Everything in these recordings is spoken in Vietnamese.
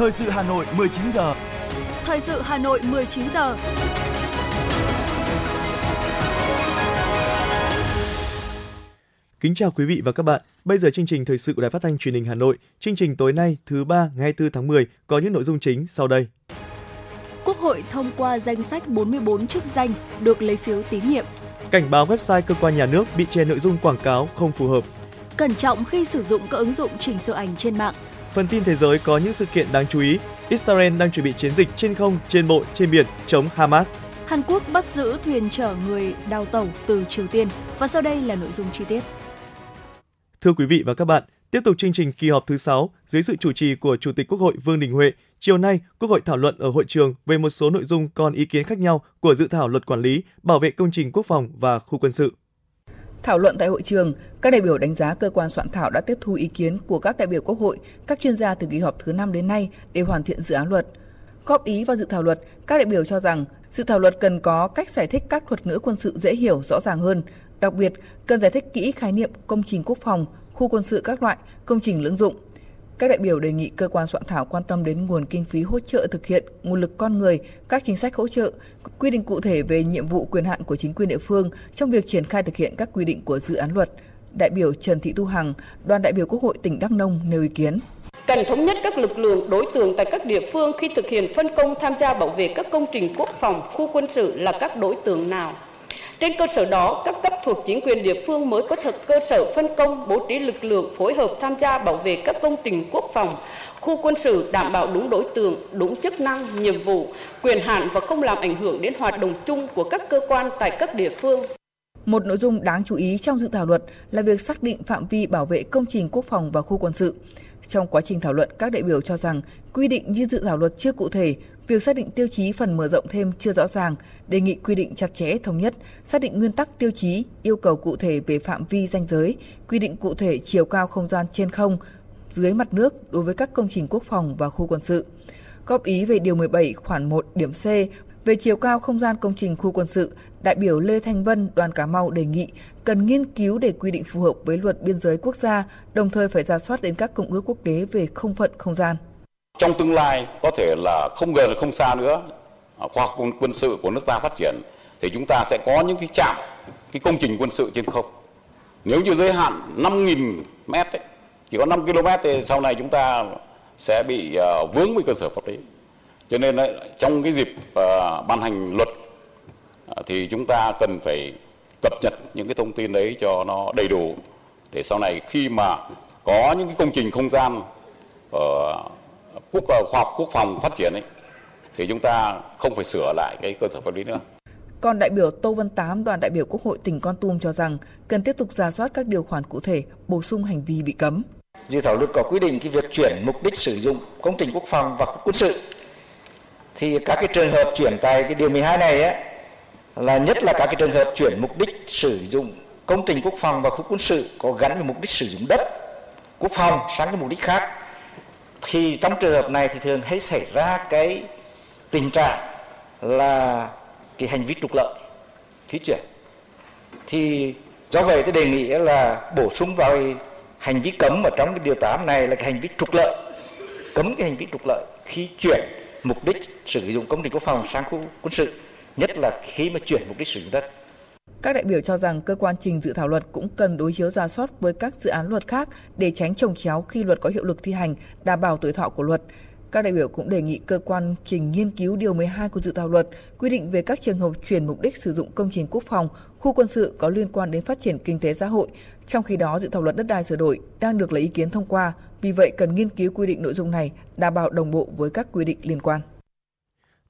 Thời sự Hà Nội 19 giờ. Thời sự Hà Nội 19 giờ. Kính chào quý vị và các bạn. Bây giờ chương trình thời sự của Đài Phát thanh Truyền hình Hà Nội. Chương trình tối nay thứ ba ngày 24 tháng 10 có những nội dung chính sau đây. Quốc hội thông qua danh sách 44 chức danh được lấy phiếu tín nhiệm. Cảnh báo website cơ quan nhà nước bị che nội dung quảng cáo không phù hợp. Cẩn trọng khi sử dụng các ứng dụng chỉnh sửa ảnh trên mạng. Phần tin thế giới có những sự kiện đáng chú ý. Israel đang chuẩn bị chiến dịch trên không, trên bộ, trên biển chống Hamas. Hàn Quốc bắt giữ thuyền chở người đào tẩu từ Triều Tiên. Và sau đây là nội dung chi tiết. Thưa quý vị và các bạn, tiếp tục chương trình kỳ họp thứ 6 dưới sự chủ trì của Chủ tịch Quốc hội Vương Đình Huệ, chiều nay Quốc hội thảo luận ở hội trường về một số nội dung còn ý kiến khác nhau của dự thảo luật quản lý, bảo vệ công trình quốc phòng và khu quân sự. Thảo luận tại hội trường, các đại biểu đánh giá cơ quan soạn thảo đã tiếp thu ý kiến của các đại biểu Quốc hội, các chuyên gia từ kỳ họp thứ 5 đến nay để hoàn thiện dự án luật. Góp ý vào dự thảo luật, các đại biểu cho rằng dự thảo luật cần có cách giải thích các thuật ngữ quân sự dễ hiểu rõ ràng hơn, đặc biệt cần giải thích kỹ khái niệm công trình quốc phòng, khu quân sự các loại, công trình lưỡng dụng. Các đại biểu đề nghị cơ quan soạn thảo quan tâm đến nguồn kinh phí hỗ trợ thực hiện, nguồn lực con người, các chính sách hỗ trợ, quy định cụ thể về nhiệm vụ quyền hạn của chính quyền địa phương trong việc triển khai thực hiện các quy định của dự án luật. Đại biểu Trần Thị Thu Hằng, đoàn đại biểu Quốc hội tỉnh Đắk Nông nêu ý kiến cần thống nhất các lực lượng đối tượng tại các địa phương khi thực hiện phân công tham gia bảo vệ các công trình quốc phòng, khu quân sự là các đối tượng nào. Trên cơ sở đó, các cấp thuộc chính quyền địa phương mới có thực cơ sở phân công bố trí lực lượng phối hợp tham gia bảo vệ các công trình quốc phòng, khu quân sự đảm bảo đúng đối tượng, đúng chức năng, nhiệm vụ, quyền hạn và không làm ảnh hưởng đến hoạt động chung của các cơ quan tại các địa phương. Một nội dung đáng chú ý trong dự thảo luật là việc xác định phạm vi bảo vệ công trình quốc phòng và khu quân sự. Trong quá trình thảo luận, các đại biểu cho rằng quy định như dự thảo luật chưa cụ thể, việc xác định tiêu chí phần mở rộng thêm chưa rõ ràng, đề nghị quy định chặt chẽ thống nhất, xác định nguyên tắc tiêu chí, yêu cầu cụ thể về phạm vi danh giới, quy định cụ thể chiều cao không gian trên không, dưới mặt nước đối với các công trình quốc phòng và khu quân sự. Góp ý về điều 17 khoản 1 điểm C về chiều cao không gian công trình khu quân sự, đại biểu Lê Thanh Vân, đoàn Cà Mau đề nghị cần nghiên cứu để quy định phù hợp với luật biên giới quốc gia, đồng thời phải ra soát đến các công ước quốc tế về không phận không gian. Trong tương lai có thể là không gần không xa nữa, à, khoa học quân sự của nước ta phát triển thì chúng ta sẽ có những cái trạm, cái công trình quân sự trên không. Nếu như giới hạn 5.000 mét ấy, chỉ có 5 km thì sau này chúng ta sẽ bị uh, vướng với cơ sở pháp lý. Cho nên ấy, trong cái dịp uh, ban hành luật uh, thì chúng ta cần phải cập nhật những cái thông tin đấy cho nó đầy đủ để sau này khi mà có những cái công trình không gian ở quốc khoa học quốc phòng phát triển ấy thì chúng ta không phải sửa lại cái cơ sở pháp lý nữa. Còn đại biểu Tô Văn Tám, đoàn đại biểu Quốc hội tỉnh Con Tum cho rằng cần tiếp tục ra soát các điều khoản cụ thể, bổ sung hành vi bị cấm. Dự thảo luật có quy định cái việc chuyển mục đích sử dụng công trình quốc phòng và quân sự. Thì các cái trường hợp chuyển tại cái điều 12 này á, là nhất là các cái trường hợp chuyển mục đích sử dụng công trình quốc phòng và khu quân sự có gắn với mục đích sử dụng đất quốc phòng sang cái mục đích khác thì trong trường hợp này thì thường hay xảy ra cái tình trạng là cái hành vi trục lợi khi chuyển. Thì do vậy tôi đề nghị là bổ sung vào hành vi cấm ở trong cái điều 8 này là cái hành vi trục lợi, cấm cái hành vi trục lợi khi chuyển mục đích sử dụng công trình quốc phòng sang khu quân sự, nhất là khi mà chuyển mục đích sử dụng đất các đại biểu cho rằng cơ quan trình dự thảo luật cũng cần đối chiếu ra soát với các dự án luật khác để tránh trồng chéo khi luật có hiệu lực thi hành, đảm bảo tuổi thọ của luật. Các đại biểu cũng đề nghị cơ quan trình nghiên cứu điều 12 của dự thảo luật quy định về các trường hợp chuyển mục đích sử dụng công trình quốc phòng, khu quân sự có liên quan đến phát triển kinh tế xã hội. Trong khi đó, dự thảo luật đất đai sửa đổi đang được lấy ý kiến thông qua, vì vậy cần nghiên cứu quy định nội dung này đảm bảo đồng bộ với các quy định liên quan.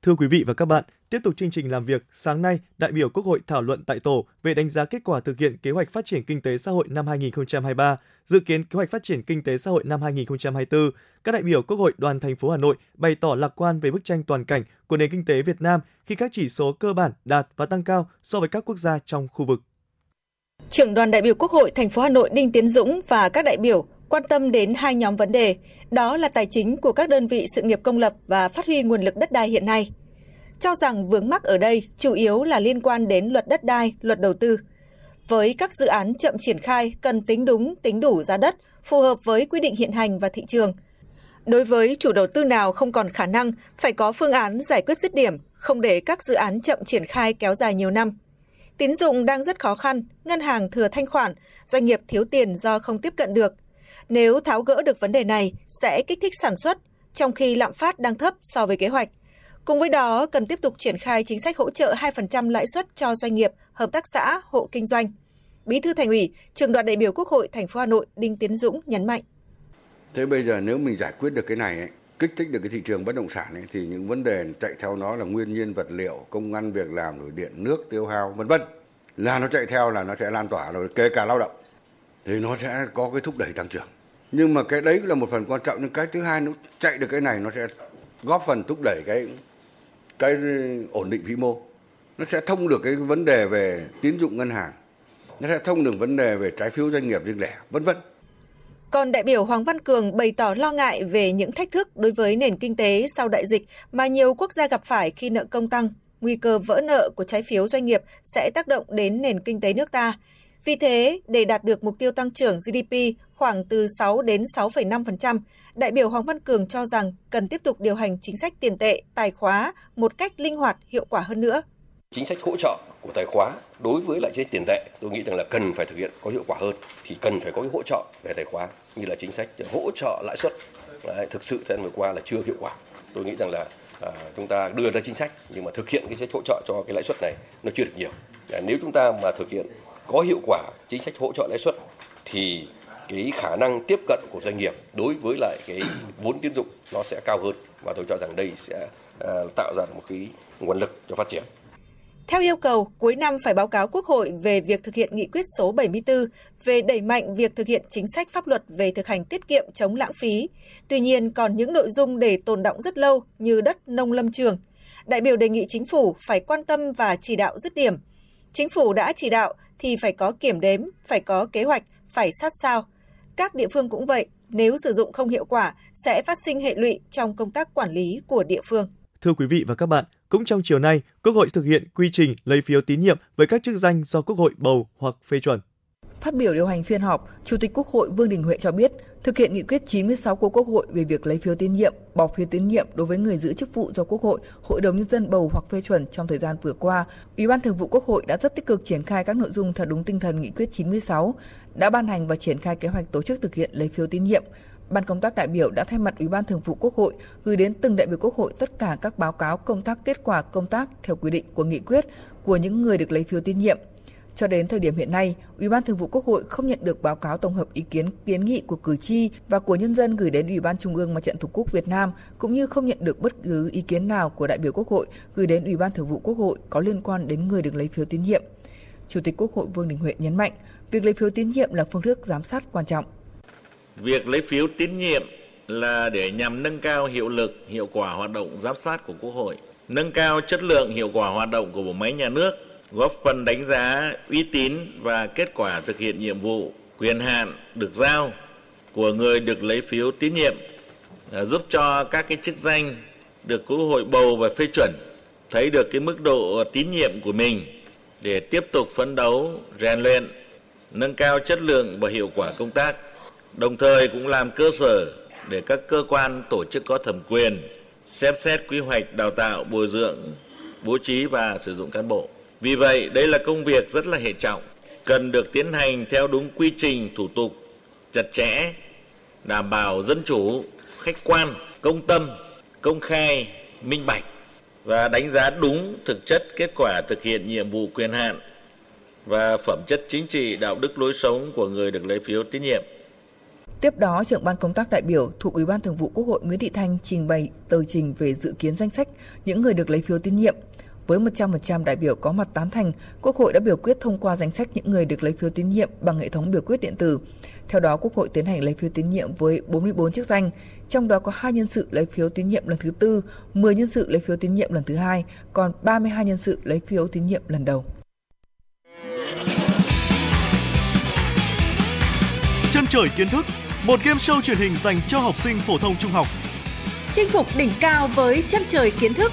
Thưa quý vị và các bạn, tiếp tục chương trình làm việc, sáng nay, đại biểu Quốc hội thảo luận tại tổ về đánh giá kết quả thực hiện kế hoạch phát triển kinh tế xã hội năm 2023, dự kiến kế hoạch phát triển kinh tế xã hội năm 2024. Các đại biểu Quốc hội đoàn thành phố Hà Nội bày tỏ lạc quan về bức tranh toàn cảnh của nền kinh tế Việt Nam khi các chỉ số cơ bản đạt và tăng cao so với các quốc gia trong khu vực. Trưởng đoàn đại biểu Quốc hội thành phố Hà Nội Đinh Tiến Dũng và các đại biểu quan tâm đến hai nhóm vấn đề, đó là tài chính của các đơn vị sự nghiệp công lập và phát huy nguồn lực đất đai hiện nay. Cho rằng vướng mắc ở đây chủ yếu là liên quan đến luật đất đai, luật đầu tư. Với các dự án chậm triển khai cần tính đúng, tính đủ giá đất, phù hợp với quy định hiện hành và thị trường. Đối với chủ đầu tư nào không còn khả năng, phải có phương án giải quyết dứt điểm, không để các dự án chậm triển khai kéo dài nhiều năm. Tín dụng đang rất khó khăn, ngân hàng thừa thanh khoản, doanh nghiệp thiếu tiền do không tiếp cận được. Nếu tháo gỡ được vấn đề này sẽ kích thích sản xuất, trong khi lạm phát đang thấp so với kế hoạch. Cùng với đó, cần tiếp tục triển khai chính sách hỗ trợ 2% lãi suất cho doanh nghiệp, hợp tác xã, hộ kinh doanh. Bí thư Thành ủy, Trường đoàn đại biểu Quốc hội thành phố Hà Nội Đinh Tiến Dũng nhấn mạnh. Thế bây giờ nếu mình giải quyết được cái này ấy, kích thích được cái thị trường bất động sản ấy, thì những vấn đề chạy theo nó là nguyên nhiên vật liệu, công ăn việc làm rồi điện nước tiêu hao vân vân là nó chạy theo là nó sẽ lan tỏa rồi kể cả lao động thì nó sẽ có cái thúc đẩy tăng trưởng nhưng mà cái đấy là một phần quan trọng nhưng cái thứ hai nó chạy được cái này nó sẽ góp phần thúc đẩy cái cái ổn định vĩ mô. Nó sẽ thông được cái vấn đề về tín dụng ngân hàng nó sẽ thông được vấn đề về trái phiếu doanh nghiệp riêng lẻ vân vân. Còn đại biểu Hoàng Văn Cường bày tỏ lo ngại về những thách thức đối với nền kinh tế sau đại dịch mà nhiều quốc gia gặp phải khi nợ công tăng, nguy cơ vỡ nợ của trái phiếu doanh nghiệp sẽ tác động đến nền kinh tế nước ta. Vì thế, để đạt được mục tiêu tăng trưởng GDP khoảng từ 6 đến 6,5%, đại biểu Hoàng Văn Cường cho rằng cần tiếp tục điều hành chính sách tiền tệ, tài khóa một cách linh hoạt, hiệu quả hơn nữa. Chính sách hỗ trợ của tài khóa đối với lại chính sách tiền tệ tôi nghĩ rằng là cần phải thực hiện có hiệu quả hơn thì cần phải có cái hỗ trợ về tài khóa như là chính sách hỗ trợ lãi suất. Đấy, thực sự thời gian vừa qua là chưa hiệu quả. Tôi nghĩ rằng là à, chúng ta đưa ra chính sách nhưng mà thực hiện cái chính sách hỗ trợ cho cái lãi suất này nó chưa được nhiều. À, nếu chúng ta mà thực hiện có hiệu quả chính sách hỗ trợ lãi suất thì cái khả năng tiếp cận của doanh nghiệp đối với lại cái vốn tín dụng nó sẽ cao hơn và tôi cho rằng đây sẽ ờ, tạo ra một cái nguồn lực cho phát triển theo yêu cầu, cuối năm phải báo cáo Quốc hội về việc thực hiện nghị quyết số 74 về đẩy mạnh việc thực hiện chính sách pháp luật về thực hành tiết kiệm chống lãng phí. Tuy nhiên, còn những nội dung để tồn động rất lâu như đất nông lâm trường. Đại biểu đề nghị chính phủ phải quan tâm và chỉ đạo dứt điểm. Chính phủ đã chỉ đạo thì phải có kiểm đếm, phải có kế hoạch, phải sát sao. Các địa phương cũng vậy, nếu sử dụng không hiệu quả sẽ phát sinh hệ lụy trong công tác quản lý của địa phương. Thưa quý vị và các bạn, cũng trong chiều nay, Quốc hội thực hiện quy trình lấy phiếu tín nhiệm với các chức danh do Quốc hội bầu hoặc phê chuẩn. Phát biểu điều hành phiên họp, Chủ tịch Quốc hội Vương Đình Huệ cho biết, thực hiện nghị quyết 96 của Quốc hội về việc lấy phiếu tín nhiệm, bỏ phiếu tín nhiệm đối với người giữ chức vụ do Quốc hội, Hội đồng nhân dân bầu hoặc phê chuẩn trong thời gian vừa qua, Ủy ban Thường vụ Quốc hội đã rất tích cực triển khai các nội dung theo đúng tinh thần nghị quyết 96, đã ban hành và triển khai kế hoạch tổ chức thực hiện lấy phiếu tín nhiệm, Ban công tác đại biểu đã thay mặt Ủy ban Thường vụ Quốc hội gửi đến từng đại biểu Quốc hội tất cả các báo cáo công tác kết quả công tác theo quy định của nghị quyết của những người được lấy phiếu tín nhiệm. Cho đến thời điểm hiện nay, Ủy ban Thường vụ Quốc hội không nhận được báo cáo tổng hợp ý kiến kiến nghị của cử tri và của nhân dân gửi đến Ủy ban Trung ương Mặt trận Tổ quốc Việt Nam cũng như không nhận được bất cứ ý kiến nào của đại biểu Quốc hội gửi đến Ủy ban Thường vụ Quốc hội có liên quan đến người được lấy phiếu tín nhiệm. Chủ tịch Quốc hội Vương Đình Huệ nhấn mạnh, việc lấy phiếu tín nhiệm là phương thức giám sát quan trọng. Việc lấy phiếu tín nhiệm là để nhằm nâng cao hiệu lực, hiệu quả hoạt động giám sát của Quốc hội, nâng cao chất lượng hiệu quả hoạt động của bộ máy nhà nước, góp phần đánh giá uy tín và kết quả thực hiện nhiệm vụ, quyền hạn được giao của người được lấy phiếu tín nhiệm, à, giúp cho các cái chức danh được Quốc hội bầu và phê chuẩn thấy được cái mức độ tín nhiệm của mình để tiếp tục phấn đấu, rèn luyện, nâng cao chất lượng và hiệu quả công tác đồng thời cũng làm cơ sở để các cơ quan tổ chức có thẩm quyền xem xét quy hoạch đào tạo bồi dưỡng bố trí và sử dụng cán bộ vì vậy đây là công việc rất là hệ trọng cần được tiến hành theo đúng quy trình thủ tục chặt chẽ đảm bảo dân chủ khách quan công tâm công khai minh bạch và đánh giá đúng thực chất kết quả thực hiện nhiệm vụ quyền hạn và phẩm chất chính trị đạo đức lối sống của người được lấy phiếu tín nhiệm Tiếp đó, trưởng ban công tác đại biểu thuộc Ủy ban Thường vụ Quốc hội Nguyễn Thị Thanh trình bày tờ trình về dự kiến danh sách những người được lấy phiếu tín nhiệm. Với 100% đại biểu có mặt tán thành, Quốc hội đã biểu quyết thông qua danh sách những người được lấy phiếu tín nhiệm bằng hệ thống biểu quyết điện tử. Theo đó, Quốc hội tiến hành lấy phiếu tín nhiệm với 44 chức danh, trong đó có 2 nhân sự lấy phiếu tín nhiệm lần thứ tư, 10 nhân sự lấy phiếu tín nhiệm lần thứ hai, còn 32 nhân sự lấy phiếu tín nhiệm lần đầu. Chân trời kiến thức một game show truyền hình dành cho học sinh phổ thông trung học. Chinh phục đỉnh cao với chân trời kiến thức.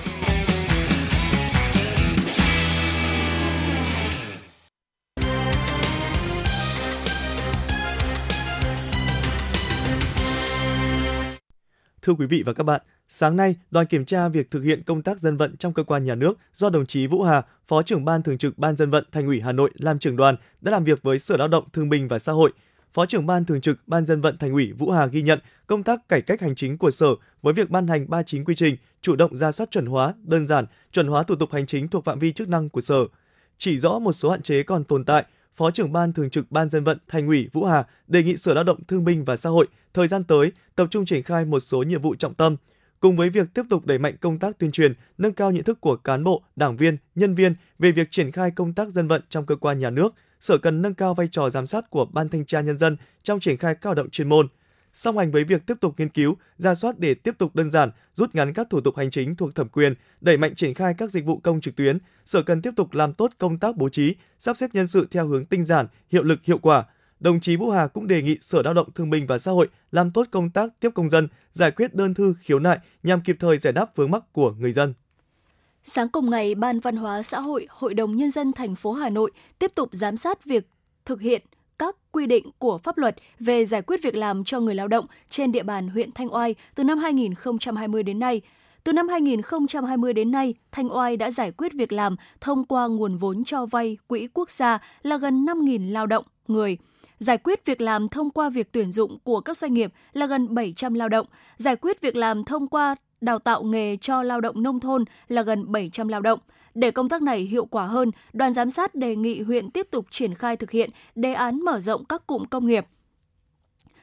Thưa quý vị và các bạn, sáng nay, đoàn kiểm tra việc thực hiện công tác dân vận trong cơ quan nhà nước do đồng chí Vũ Hà, Phó trưởng ban thường trực Ban dân vận Thành ủy Hà Nội làm trưởng đoàn đã làm việc với Sở Lao động Thương binh và Xã hội. Phó trưởng ban thường trực Ban dân vận Thành ủy Vũ Hà ghi nhận công tác cải cách hành chính của Sở với việc ban hành 39 quy trình, chủ động ra soát chuẩn hóa, đơn giản, chuẩn hóa thủ tục hành chính thuộc phạm vi chức năng của Sở. Chỉ rõ một số hạn chế còn tồn tại, Phó trưởng ban thường trực Ban dân vận Thành ủy Vũ Hà đề nghị Sở Lao động Thương binh và Xã hội thời gian tới tập trung triển khai một số nhiệm vụ trọng tâm, cùng với việc tiếp tục đẩy mạnh công tác tuyên truyền, nâng cao nhận thức của cán bộ, đảng viên, nhân viên về việc triển khai công tác dân vận trong cơ quan nhà nước, Sở cần nâng cao vai trò giám sát của Ban thanh tra nhân dân trong triển khai các hoạt động chuyên môn. Song hành với việc tiếp tục nghiên cứu, ra soát để tiếp tục đơn giản, rút ngắn các thủ tục hành chính thuộc thẩm quyền, đẩy mạnh triển khai các dịch vụ công trực tuyến, Sở cần tiếp tục làm tốt công tác bố trí, sắp xếp nhân sự theo hướng tinh giản, hiệu lực hiệu quả. Đồng chí Vũ Hà cũng đề nghị Sở Lao động Thương binh và Xã hội làm tốt công tác tiếp công dân, giải quyết đơn thư khiếu nại nhằm kịp thời giải đáp vướng mắc của người dân. Sáng cùng ngày, Ban Văn hóa Xã hội, Hội đồng Nhân dân thành phố Hà Nội tiếp tục giám sát việc thực hiện quy định của pháp luật về giải quyết việc làm cho người lao động trên địa bàn huyện Thanh Oai từ năm 2020 đến nay. Từ năm 2020 đến nay, Thanh Oai đã giải quyết việc làm thông qua nguồn vốn cho vay quỹ quốc gia là gần 5.000 lao động, người giải quyết việc làm thông qua việc tuyển dụng của các doanh nghiệp là gần 700 lao động, giải quyết việc làm thông qua đào tạo nghề cho lao động nông thôn là gần 700 lao động. Để công tác này hiệu quả hơn, đoàn giám sát đề nghị huyện tiếp tục triển khai thực hiện đề án mở rộng các cụm công nghiệp,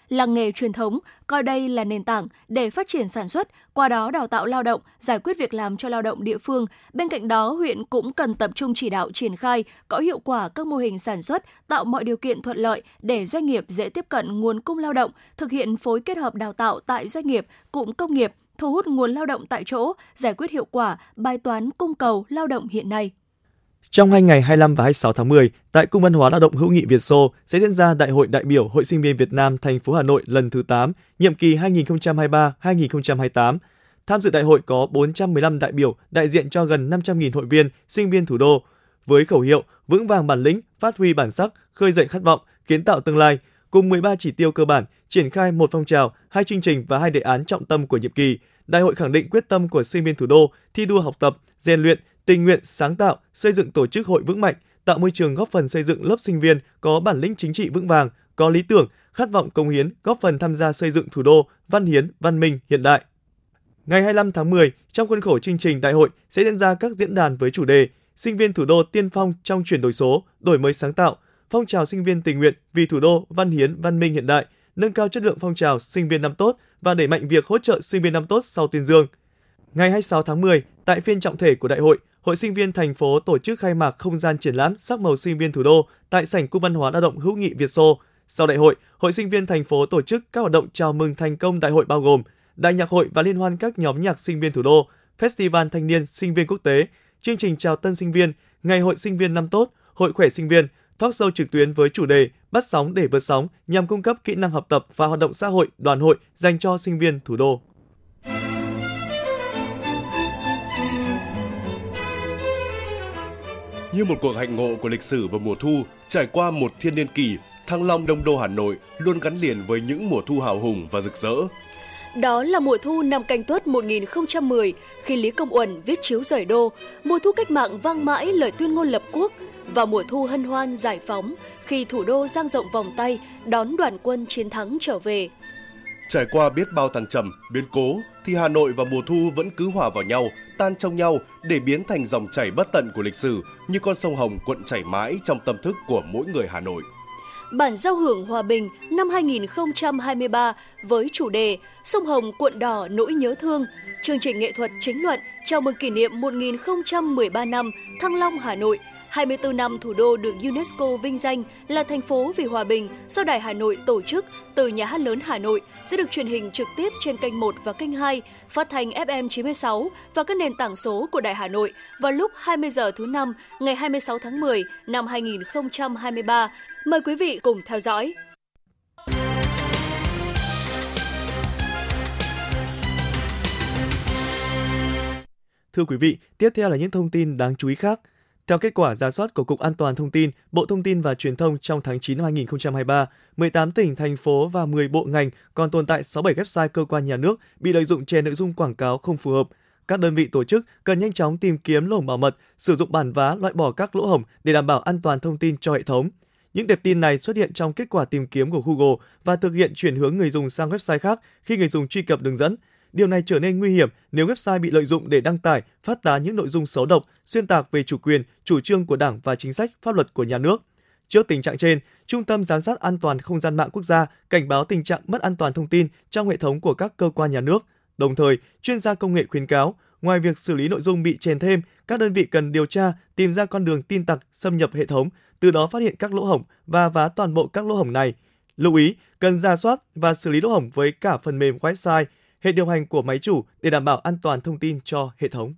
làng nghề truyền thống, coi đây là nền tảng để phát triển sản xuất, qua đó đào tạo lao động, giải quyết việc làm cho lao động địa phương. Bên cạnh đó, huyện cũng cần tập trung chỉ đạo triển khai có hiệu quả các mô hình sản xuất, tạo mọi điều kiện thuận lợi để doanh nghiệp dễ tiếp cận nguồn cung lao động, thực hiện phối kết hợp đào tạo tại doanh nghiệp, cụm công nghiệp, thu hút nguồn lao động tại chỗ, giải quyết hiệu quả bài toán cung cầu lao động hiện nay. Trong hai ngày 25 và 26 tháng 10, tại Cung văn hóa lao động hữu nghị Việt Xô sẽ diễn ra Đại hội đại biểu Hội sinh viên Việt Nam thành phố Hà Nội lần thứ 8, nhiệm kỳ 2023-2028. Tham dự đại hội có 415 đại biểu đại diện cho gần 500.000 hội viên, sinh viên thủ đô. Với khẩu hiệu vững vàng bản lĩnh, phát huy bản sắc, khơi dậy khát vọng, kiến tạo tương lai, cùng 13 chỉ tiêu cơ bản, triển khai một phong trào, hai chương trình và hai đề án trọng tâm của nhiệm kỳ. Đại hội khẳng định quyết tâm của sinh viên thủ đô thi đua học tập, rèn luyện, tình nguyện sáng tạo, xây dựng tổ chức hội vững mạnh, tạo môi trường góp phần xây dựng lớp sinh viên có bản lĩnh chính trị vững vàng, có lý tưởng, khát vọng công hiến, góp phần tham gia xây dựng thủ đô văn hiến, văn minh, hiện đại. Ngày 25 tháng 10, trong khuôn khổ chương trình đại hội sẽ diễn ra các diễn đàn với chủ đề Sinh viên thủ đô tiên phong trong chuyển đổi số, đổi mới sáng tạo, phong trào sinh viên tình nguyện vì thủ đô văn hiến, văn minh hiện đại, nâng cao chất lượng phong trào sinh viên năm tốt và đẩy mạnh việc hỗ trợ sinh viên năm tốt sau tuyên dương. Ngày 26 tháng 10, tại phiên trọng thể của đại hội, Hội sinh viên thành phố tổ chức khai mạc không gian triển lãm sắc màu sinh viên thủ đô tại sảnh Cung văn hóa lao động hữu nghị Việt Xô. Sau đại hội, Hội sinh viên thành phố tổ chức các hoạt động chào mừng thành công đại hội bao gồm đại nhạc hội và liên hoan các nhóm nhạc sinh viên thủ đô, Festival thanh niên sinh viên quốc tế, chương trình chào tân sinh viên, ngày hội sinh viên năm tốt, hội khỏe sinh viên, talk show trực tuyến với chủ đề bắt sóng để vượt sóng nhằm cung cấp kỹ năng học tập và hoạt động xã hội, đoàn hội dành cho sinh viên thủ đô. Như một cuộc hạnh ngộ của lịch sử vào mùa thu, trải qua một thiên niên kỷ, Thăng Long Đông Đô Hà Nội luôn gắn liền với những mùa thu hào hùng và rực rỡ. Đó là mùa thu năm canh tuất 1010, khi Lý Công Uẩn viết chiếu rời đô, mùa thu cách mạng vang mãi lời tuyên ngôn lập quốc, và mùa thu hân hoan giải phóng, khi thủ đô giang rộng vòng tay đón đoàn quân chiến thắng trở về. Trải qua biết bao thăng trầm, biến cố, thì Hà Nội và mùa thu vẫn cứ hòa vào nhau, tan trong nhau để biến thành dòng chảy bất tận của lịch sử như con sông Hồng cuộn chảy mãi trong tâm thức của mỗi người Hà Nội. Bản giao hưởng Hòa Bình năm 2023 với chủ đề Sông Hồng cuộn đỏ nỗi nhớ thương, chương trình nghệ thuật chính luận chào mừng kỷ niệm 1013 năm Thăng Long Hà Nội 24 năm thủ đô được UNESCO vinh danh là thành phố vì hòa bình do Đài Hà Nội tổ chức từ Nhà hát lớn Hà Nội sẽ được truyền hình trực tiếp trên kênh 1 và kênh 2, phát thanh FM 96 và các nền tảng số của Đài Hà Nội vào lúc 20 giờ thứ năm ngày 26 tháng 10 năm 2023. Mời quý vị cùng theo dõi. Thưa quý vị, tiếp theo là những thông tin đáng chú ý khác. Theo kết quả giả soát của Cục An toàn Thông tin, Bộ Thông tin và Truyền thông trong tháng 9 năm 2023, 18 tỉnh, thành phố và 10 bộ ngành còn tồn tại 67 website cơ quan nhà nước bị lợi dụng che nội dung quảng cáo không phù hợp. Các đơn vị tổ chức cần nhanh chóng tìm kiếm lỗ bảo mật, sử dụng bản vá loại bỏ các lỗ hổng để đảm bảo an toàn thông tin cho hệ thống. Những tệp tin này xuất hiện trong kết quả tìm kiếm của Google và thực hiện chuyển hướng người dùng sang website khác khi người dùng truy cập đường dẫn. Điều này trở nên nguy hiểm nếu website bị lợi dụng để đăng tải, phát tán những nội dung xấu độc, xuyên tạc về chủ quyền, chủ trương của Đảng và chính sách, pháp luật của nhà nước. Trước tình trạng trên, Trung tâm Giám sát An toàn Không gian mạng quốc gia cảnh báo tình trạng mất an toàn thông tin trong hệ thống của các cơ quan nhà nước. Đồng thời, chuyên gia công nghệ khuyến cáo, ngoài việc xử lý nội dung bị chèn thêm, các đơn vị cần điều tra, tìm ra con đường tin tặc xâm nhập hệ thống, từ đó phát hiện các lỗ hổng và vá toàn bộ các lỗ hổng này. Lưu ý, cần ra soát và xử lý lỗ hổng với cả phần mềm website, hệ điều hành của máy chủ để đảm bảo an toàn thông tin cho hệ thống.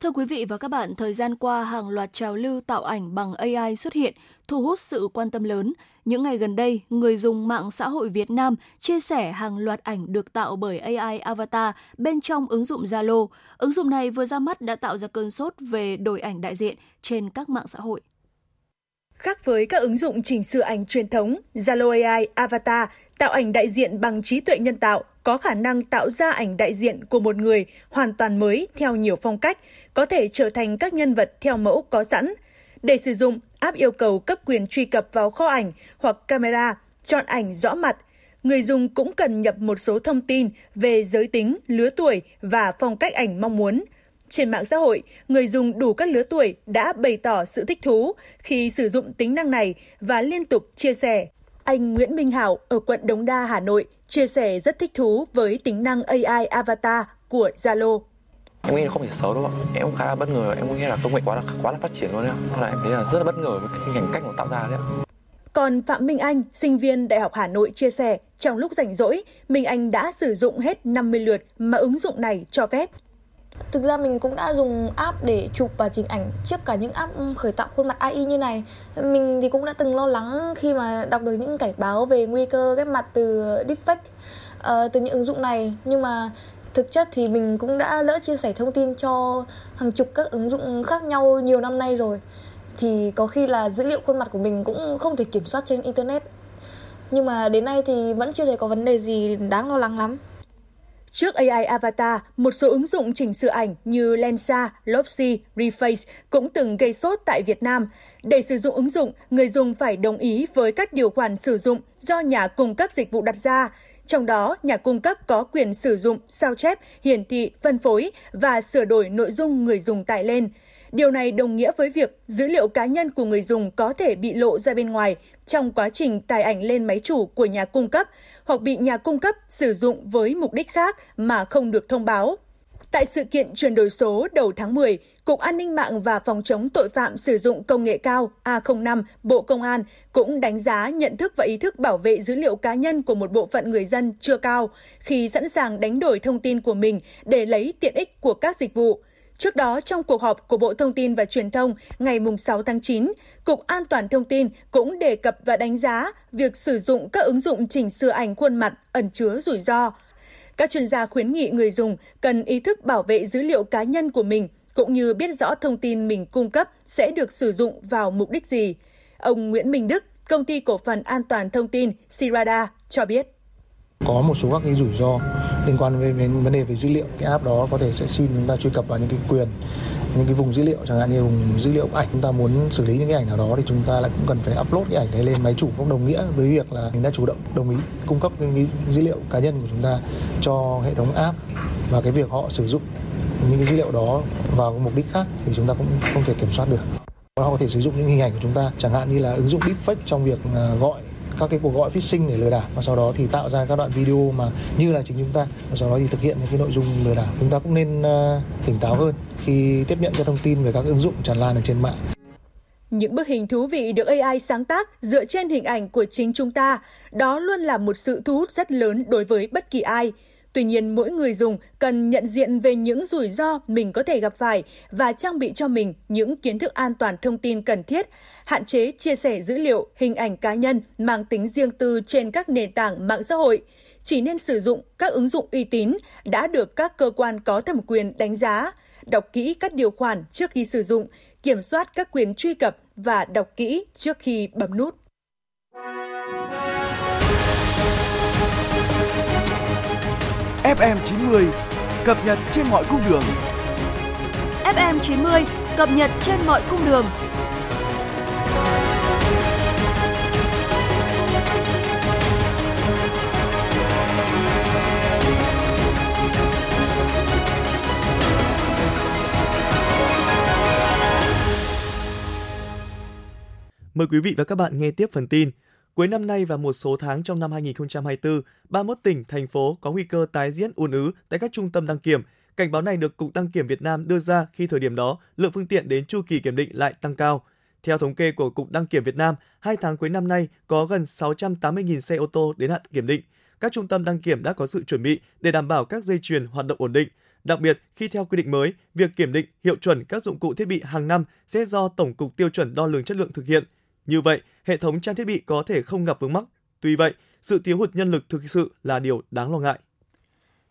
Thưa quý vị và các bạn, thời gian qua hàng loạt trào lưu tạo ảnh bằng AI xuất hiện, thu hút sự quan tâm lớn. Những ngày gần đây, người dùng mạng xã hội Việt Nam chia sẻ hàng loạt ảnh được tạo bởi AI avatar bên trong ứng dụng Zalo. Ứng dụng này vừa ra mắt đã tạo ra cơn sốt về đổi ảnh đại diện trên các mạng xã hội. Khác với các ứng dụng chỉnh sửa ảnh truyền thống, Zalo AI Avatar tạo ảnh đại diện bằng trí tuệ nhân tạo có khả năng tạo ra ảnh đại diện của một người hoàn toàn mới theo nhiều phong cách, có thể trở thành các nhân vật theo mẫu có sẵn. Để sử dụng, app yêu cầu cấp quyền truy cập vào kho ảnh hoặc camera, chọn ảnh rõ mặt. Người dùng cũng cần nhập một số thông tin về giới tính, lứa tuổi và phong cách ảnh mong muốn. Trên mạng xã hội, người dùng đủ các lứa tuổi đã bày tỏ sự thích thú khi sử dụng tính năng này và liên tục chia sẻ. Anh Nguyễn Minh Hảo ở quận Đống Đa, Hà Nội chia sẻ rất thích thú với tính năng AI Avatar của Zalo. Em nghĩ không phải xấu đâu ạ. Em cũng khá là bất ngờ. Em nghĩ là công nghệ quá là quá là phát triển luôn đấy. Sau này em thấy là rất là bất ngờ với cái hình ảnh cách nó tạo ra đấy. Còn Phạm Minh Anh, sinh viên Đại học Hà Nội chia sẻ, trong lúc rảnh rỗi, Minh Anh đã sử dụng hết 50 lượt mà ứng dụng này cho phép. Thực ra mình cũng đã dùng app để chụp và chỉnh ảnh trước cả những app khởi tạo khuôn mặt AI như này. Mình thì cũng đã từng lo lắng khi mà đọc được những cảnh báo về nguy cơ ghép mặt từ deepfake uh, từ những ứng dụng này. Nhưng mà thực chất thì mình cũng đã lỡ chia sẻ thông tin cho hàng chục các ứng dụng khác nhau nhiều năm nay rồi. Thì có khi là dữ liệu khuôn mặt của mình cũng không thể kiểm soát trên internet. Nhưng mà đến nay thì vẫn chưa thấy có vấn đề gì đáng lo lắng lắm. Trước AI Avatar, một số ứng dụng chỉnh sửa ảnh như Lensa, Lopsy, Reface cũng từng gây sốt tại Việt Nam. Để sử dụng ứng dụng, người dùng phải đồng ý với các điều khoản sử dụng do nhà cung cấp dịch vụ đặt ra. Trong đó, nhà cung cấp có quyền sử dụng, sao chép, hiển thị, phân phối và sửa đổi nội dung người dùng tải lên. Điều này đồng nghĩa với việc dữ liệu cá nhân của người dùng có thể bị lộ ra bên ngoài trong quá trình tải ảnh lên máy chủ của nhà cung cấp hoặc bị nhà cung cấp sử dụng với mục đích khác mà không được thông báo. Tại sự kiện chuyển đổi số đầu tháng 10, Cục An ninh mạng và Phòng chống tội phạm sử dụng công nghệ cao A05 Bộ Công an cũng đánh giá nhận thức và ý thức bảo vệ dữ liệu cá nhân của một bộ phận người dân chưa cao khi sẵn sàng đánh đổi thông tin của mình để lấy tiện ích của các dịch vụ. Trước đó, trong cuộc họp của Bộ Thông tin và Truyền thông ngày 6 tháng 9, Cục An toàn Thông tin cũng đề cập và đánh giá việc sử dụng các ứng dụng chỉnh sửa ảnh khuôn mặt ẩn chứa rủi ro. Các chuyên gia khuyến nghị người dùng cần ý thức bảo vệ dữ liệu cá nhân của mình, cũng như biết rõ thông tin mình cung cấp sẽ được sử dụng vào mục đích gì. Ông Nguyễn Minh Đức, Công ty Cổ phần An toàn Thông tin Sirada cho biết có một số các cái rủi ro liên quan đến, đến vấn đề về dữ liệu. Cái app đó có thể sẽ xin chúng ta truy cập vào những cái quyền những cái vùng dữ liệu chẳng hạn như vùng dữ liệu ảnh chúng ta muốn xử lý những cái ảnh nào đó thì chúng ta lại cũng cần phải upload cái ảnh đấy lên máy chủ cũng đồng nghĩa với việc là mình đã chủ động đồng ý cung cấp những cái dữ liệu cá nhân của chúng ta cho hệ thống app và cái việc họ sử dụng những cái dữ liệu đó vào mục đích khác thì chúng ta cũng không thể kiểm soát được. Họ có thể sử dụng những hình ảnh của chúng ta chẳng hạn như là ứng dụng deepfake trong việc à, gọi các cái cuộc gọi phishing để lừa đảo và sau đó thì tạo ra các đoạn video mà như là chính chúng ta. Và sau đó thì thực hiện những cái nội dung lừa đảo. Chúng ta cũng nên uh, tỉnh táo hơn khi tiếp nhận các thông tin về các ứng dụng tràn lan ở trên mạng. Những bức hình thú vị được AI sáng tác dựa trên hình ảnh của chính chúng ta, đó luôn là một sự thu hút rất lớn đối với bất kỳ ai. Tuy nhiên, mỗi người dùng cần nhận diện về những rủi ro mình có thể gặp phải và trang bị cho mình những kiến thức an toàn thông tin cần thiết, hạn chế chia sẻ dữ liệu, hình ảnh cá nhân mang tính riêng tư trên các nền tảng mạng xã hội. Chỉ nên sử dụng các ứng dụng uy tín đã được các cơ quan có thẩm quyền đánh giá, đọc kỹ các điều khoản trước khi sử dụng, kiểm soát các quyền truy cập và đọc kỹ trước khi bấm nút. FM90 cập nhật trên mọi cung đường. FM90 cập nhật trên mọi cung đường. Mời quý vị và các bạn nghe tiếp phần tin. Cuối năm nay và một số tháng trong năm 2024, 31 tỉnh, thành phố có nguy cơ tái diễn ùn ứ tại các trung tâm đăng kiểm. Cảnh báo này được Cục Đăng kiểm Việt Nam đưa ra khi thời điểm đó lượng phương tiện đến chu kỳ kiểm định lại tăng cao. Theo thống kê của Cục Đăng kiểm Việt Nam, hai tháng cuối năm nay có gần 680.000 xe ô tô đến hạn kiểm định. Các trung tâm đăng kiểm đã có sự chuẩn bị để đảm bảo các dây chuyền hoạt động ổn định. Đặc biệt, khi theo quy định mới, việc kiểm định hiệu chuẩn các dụng cụ thiết bị hàng năm sẽ do Tổng cục Tiêu chuẩn Đo lường chất lượng thực hiện – như vậy, hệ thống trang thiết bị có thể không gặp vướng mắc. Tuy vậy, sự thiếu hụt nhân lực thực sự là điều đáng lo ngại.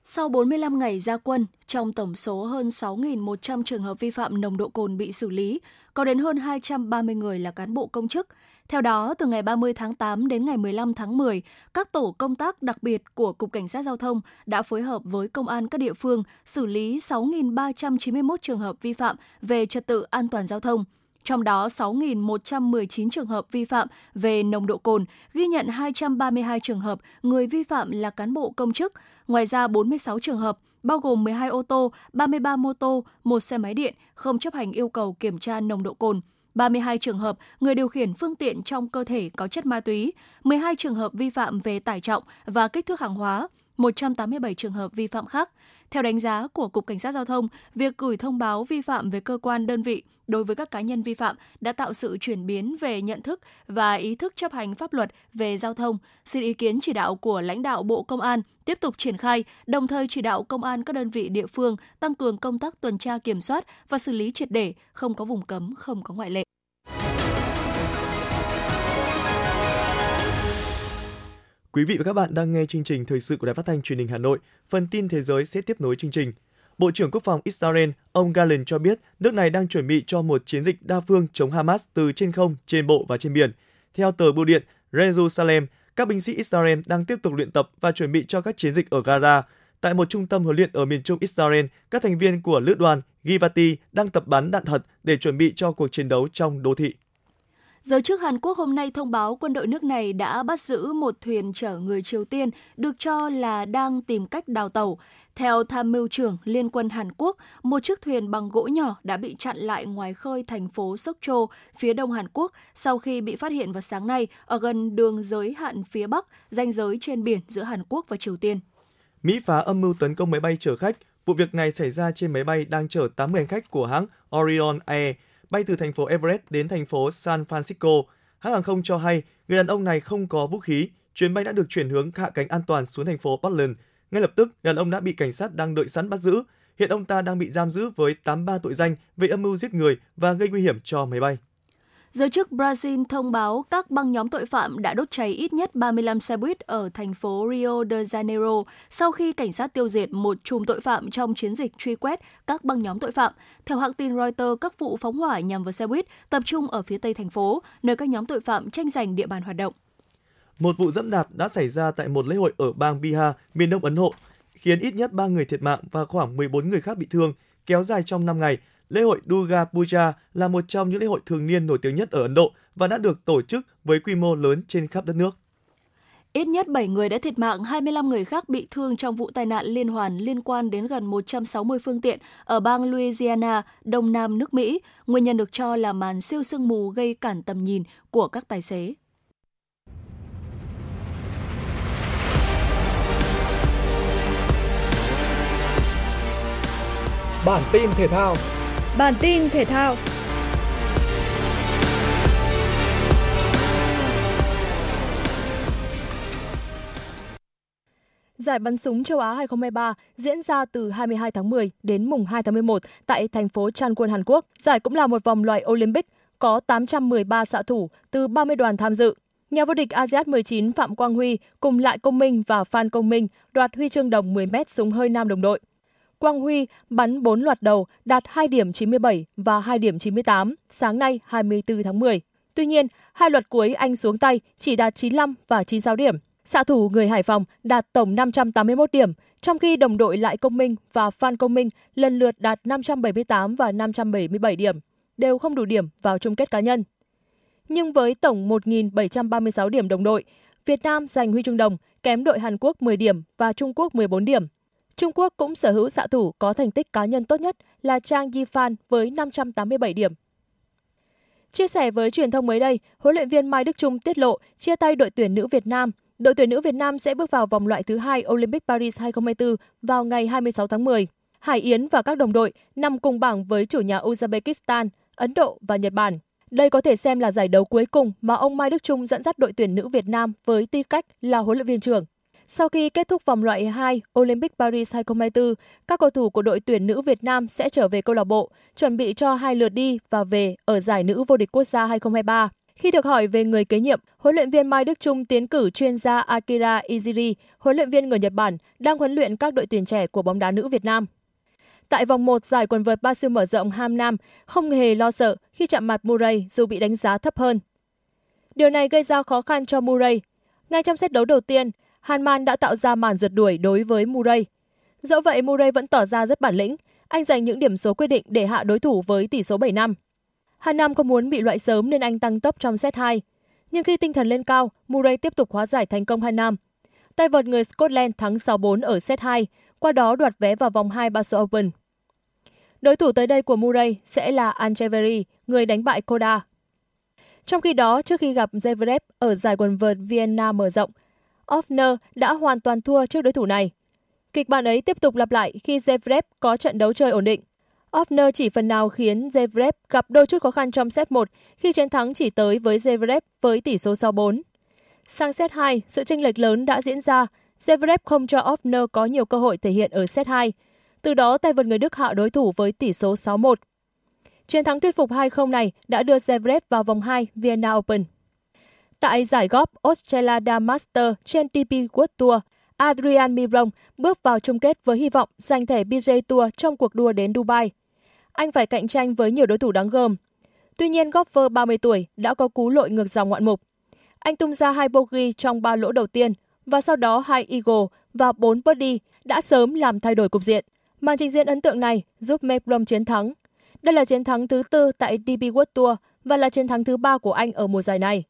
Sau 45 ngày ra quân, trong tổng số hơn 6.100 trường hợp vi phạm nồng độ cồn bị xử lý, có đến hơn 230 người là cán bộ công chức. Theo đó, từ ngày 30 tháng 8 đến ngày 15 tháng 10, các tổ công tác đặc biệt của Cục Cảnh sát Giao thông đã phối hợp với công an các địa phương xử lý 6.391 trường hợp vi phạm về trật tự an toàn giao thông – trong đó 6.119 trường hợp vi phạm về nồng độ cồn, ghi nhận 232 trường hợp người vi phạm là cán bộ công chức, ngoài ra 46 trường hợp bao gồm 12 ô tô, 33 mô tô, một xe máy điện không chấp hành yêu cầu kiểm tra nồng độ cồn. 32 trường hợp người điều khiển phương tiện trong cơ thể có chất ma túy, 12 trường hợp vi phạm về tải trọng và kích thước hàng hóa, 187 trường hợp vi phạm khác. Theo đánh giá của Cục Cảnh sát Giao thông, việc gửi thông báo vi phạm về cơ quan đơn vị đối với các cá nhân vi phạm đã tạo sự chuyển biến về nhận thức và ý thức chấp hành pháp luật về giao thông. Xin ý kiến chỉ đạo của lãnh đạo Bộ Công an tiếp tục triển khai, đồng thời chỉ đạo công an các đơn vị địa phương tăng cường công tác tuần tra kiểm soát và xử lý triệt để, không có vùng cấm, không có ngoại lệ. Quý vị và các bạn đang nghe chương trình thời sự của Đài Phát thanh Truyền hình Hà Nội. Phần tin thế giới sẽ tiếp nối chương trình. Bộ trưởng Quốc phòng Israel ông Galen cho biết nước này đang chuẩn bị cho một chiến dịch đa phương chống Hamas từ trên không, trên bộ và trên biển. Theo tờ Bưu điện Jerusalem, các binh sĩ Israel đang tiếp tục luyện tập và chuẩn bị cho các chiến dịch ở Gaza. Tại một trung tâm huấn luyện ở miền trung Israel, các thành viên của lữ đoàn Givati đang tập bắn đạn thật để chuẩn bị cho cuộc chiến đấu trong đô thị. Giới chức Hàn Quốc hôm nay thông báo quân đội nước này đã bắt giữ một thuyền chở người Triều Tiên được cho là đang tìm cách đào tàu. Theo tham mưu trưởng Liên quân Hàn Quốc, một chiếc thuyền bằng gỗ nhỏ đã bị chặn lại ngoài khơi thành phố Sokcho, phía đông Hàn Quốc, sau khi bị phát hiện vào sáng nay ở gần đường giới hạn phía Bắc, ranh giới trên biển giữa Hàn Quốc và Triều Tiên. Mỹ phá âm mưu tấn công máy bay chở khách. Vụ việc này xảy ra trên máy bay đang chở 80 hành khách của hãng Orion Air bay từ thành phố Everett đến thành phố San Francisco. Hãng hàng không cho hay người đàn ông này không có vũ khí. Chuyến bay đã được chuyển hướng hạ cánh an toàn xuống thành phố Portland. Ngay lập tức, đàn ông đã bị cảnh sát đang đợi sẵn bắt giữ. Hiện ông ta đang bị giam giữ với 83 tội danh về âm mưu giết người và gây nguy hiểm cho máy bay. Giới chức Brazil thông báo các băng nhóm tội phạm đã đốt cháy ít nhất 35 xe buýt ở thành phố Rio de Janeiro sau khi cảnh sát tiêu diệt một chùm tội phạm trong chiến dịch truy quét các băng nhóm tội phạm. Theo hãng tin Reuters, các vụ phóng hỏa nhằm vào xe buýt tập trung ở phía tây thành phố, nơi các nhóm tội phạm tranh giành địa bàn hoạt động. Một vụ dẫm đạp đã xảy ra tại một lễ hội ở bang Bihar, miền đông Ấn Độ, khiến ít nhất 3 người thiệt mạng và khoảng 14 người khác bị thương, kéo dài trong 5 ngày Lễ hội Durga Puja là một trong những lễ hội thường niên nổi tiếng nhất ở Ấn Độ và đã được tổ chức với quy mô lớn trên khắp đất nước. Ít nhất 7 người đã thiệt mạng, 25 người khác bị thương trong vụ tai nạn liên hoàn liên quan đến gần 160 phương tiện ở bang Louisiana, đông nam nước Mỹ. Nguyên nhân được cho là màn siêu sương mù gây cản tầm nhìn của các tài xế. Bản tin thể thao Bản tin thể thao Giải bắn súng châu Á 2023 diễn ra từ 22 tháng 10 đến mùng 2 tháng 11 tại thành phố Changwon, Hàn Quốc. Giải cũng là một vòng loại Olympic có 813 xạ thủ từ 30 đoàn tham dự. Nhà vô địch ASEAN 19 Phạm Quang Huy cùng lại Công Minh và Phan Công Minh đoạt huy chương đồng 10m súng hơi nam đồng đội. Quang Huy bắn 4 loạt đầu đạt 2 điểm 97 và 2 điểm 98 sáng nay 24 tháng 10. Tuy nhiên, hai loạt cuối anh xuống tay chỉ đạt 95 và 96 điểm. Xạ thủ người Hải Phòng đạt tổng 581 điểm, trong khi đồng đội Lại Công Minh và Phan Công Minh lần lượt đạt 578 và 577 điểm, đều không đủ điểm vào chung kết cá nhân. Nhưng với tổng 1.736 điểm đồng đội, Việt Nam giành huy chương đồng, kém đội Hàn Quốc 10 điểm và Trung Quốc 14 điểm. Trung Quốc cũng sở hữu xạ thủ có thành tích cá nhân tốt nhất là Trang Yifan với 587 điểm. Chia sẻ với truyền thông mới đây, huấn luyện viên Mai Đức Trung tiết lộ chia tay đội tuyển nữ Việt Nam. Đội tuyển nữ Việt Nam sẽ bước vào vòng loại thứ hai Olympic Paris 2024 vào ngày 26 tháng 10. Hải Yến và các đồng đội nằm cùng bảng với chủ nhà Uzbekistan, Ấn Độ và Nhật Bản. Đây có thể xem là giải đấu cuối cùng mà ông Mai Đức Trung dẫn dắt đội tuyển nữ Việt Nam với tư cách là huấn luyện viên trưởng. Sau khi kết thúc vòng loại 2 Olympic Paris 2024, các cầu thủ của đội tuyển nữ Việt Nam sẽ trở về câu lạc bộ, chuẩn bị cho hai lượt đi và về ở giải nữ vô địch quốc gia 2023. Khi được hỏi về người kế nhiệm, huấn luyện viên Mai Đức Trung tiến cử chuyên gia Akira Iziri, huấn luyện viên người Nhật Bản, đang huấn luyện các đội tuyển trẻ của bóng đá nữ Việt Nam. Tại vòng 1 giải quần vợt ba siêu mở rộng Ham Nam, không hề lo sợ khi chạm mặt Murray dù bị đánh giá thấp hơn. Điều này gây ra khó khăn cho Murray. Ngay trong set đấu đầu tiên, Hanman đã tạo ra màn rượt đuổi đối với Murray. Dẫu vậy, Murray vẫn tỏ ra rất bản lĩnh. Anh giành những điểm số quyết định để hạ đối thủ với tỷ số 7 năm. Hà Nam không muốn bị loại sớm nên anh tăng tốc trong set 2. Nhưng khi tinh thần lên cao, Murray tiếp tục hóa giải thành công Hà Nam. Tay vợt người Scotland thắng 6-4 ở set 2, qua đó đoạt vé vào vòng 2 Barcelona Open. Đối thủ tới đây của Murray sẽ là Ancheveri, người đánh bại Koda. Trong khi đó, trước khi gặp Zverev ở giải quần vợt Vienna mở rộng, Offner đã hoàn toàn thua trước đối thủ này. Kịch bản ấy tiếp tục lặp lại khi Zverev có trận đấu chơi ổn định. Offner chỉ phần nào khiến Zverev gặp đôi chút khó khăn trong set 1 khi chiến thắng chỉ tới với Zverev với tỷ số 6-4. Sang set 2, sự chênh lệch lớn đã diễn ra. Zverev không cho Offner có nhiều cơ hội thể hiện ở set 2. Từ đó tay vợt người Đức hạ đối thủ với tỷ số 6-1. Chiến thắng thuyết phục 2-0 này đã đưa Zverev vào vòng 2 Vienna Open. Tại giải golf Australia Master trên TP World Tour, Adrian Miron bước vào chung kết với hy vọng giành thẻ PGA Tour trong cuộc đua đến Dubai. Anh phải cạnh tranh với nhiều đối thủ đáng gờm. Tuy nhiên, golfer 30 tuổi đã có cú lội ngược dòng ngoạn mục. Anh tung ra hai bogey trong ba lỗ đầu tiên và sau đó hai eagle và bốn birdie đã sớm làm thay đổi cục diện. Màn trình diễn ấn tượng này giúp Mebrom chiến thắng. Đây là chiến thắng thứ tư tại DP World Tour và là chiến thắng thứ ba của anh ở mùa giải này.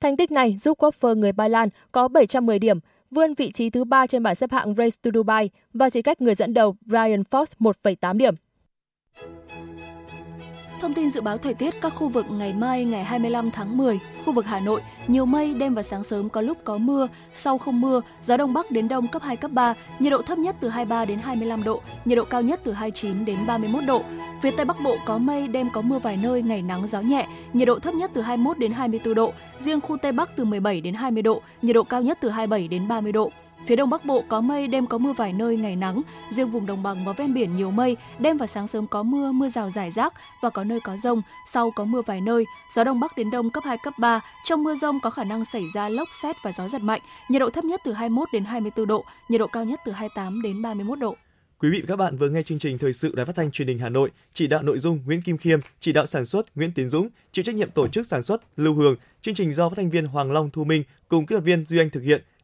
Thành tích này giúp golfer người Ba Lan có 710 điểm, vươn vị trí thứ ba trên bảng xếp hạng Race to Dubai và chỉ cách người dẫn đầu Brian Fox 1,8 điểm. Thông tin dự báo thời tiết các khu vực ngày mai ngày 25 tháng 10, khu vực Hà Nội, nhiều mây, đêm và sáng sớm có lúc có mưa, sau không mưa, gió đông bắc đến đông cấp 2 cấp 3, nhiệt độ thấp nhất từ 23 đến 25 độ, nhiệt độ cao nhất từ 29 đến 31 độ. Phía Tây Bắc Bộ có mây, đêm có mưa vài nơi, ngày nắng gió nhẹ, nhiệt độ thấp nhất từ 21 đến 24 độ, riêng khu Tây Bắc từ 17 đến 20 độ, nhiệt độ cao nhất từ 27 đến 30 độ. Phía Đông Bắc Bộ có mây, đêm có mưa vài nơi, ngày nắng. Riêng vùng đồng bằng và ven biển nhiều mây, đêm và sáng sớm có mưa, mưa rào rải rác và có nơi có rông. Sau có mưa vài nơi, gió Đông Bắc đến Đông cấp 2, cấp 3. Trong mưa rông có khả năng xảy ra lốc xét và gió giật mạnh. Nhiệt độ thấp nhất từ 21 đến 24 độ, nhiệt độ cao nhất từ 28 đến 31 độ. Quý vị và các bạn vừa nghe chương trình thời sự Đài Phát thanh Truyền hình Hà Nội, chỉ đạo nội dung Nguyễn Kim Khiêm, chỉ đạo sản xuất Nguyễn Tiến Dũng, chịu trách nhiệm tổ chức sản xuất Lưu Hường. Chương trình do phát thanh viên Hoàng Long Thu Minh cùng kỹ thuật viên Duy Anh thực hiện.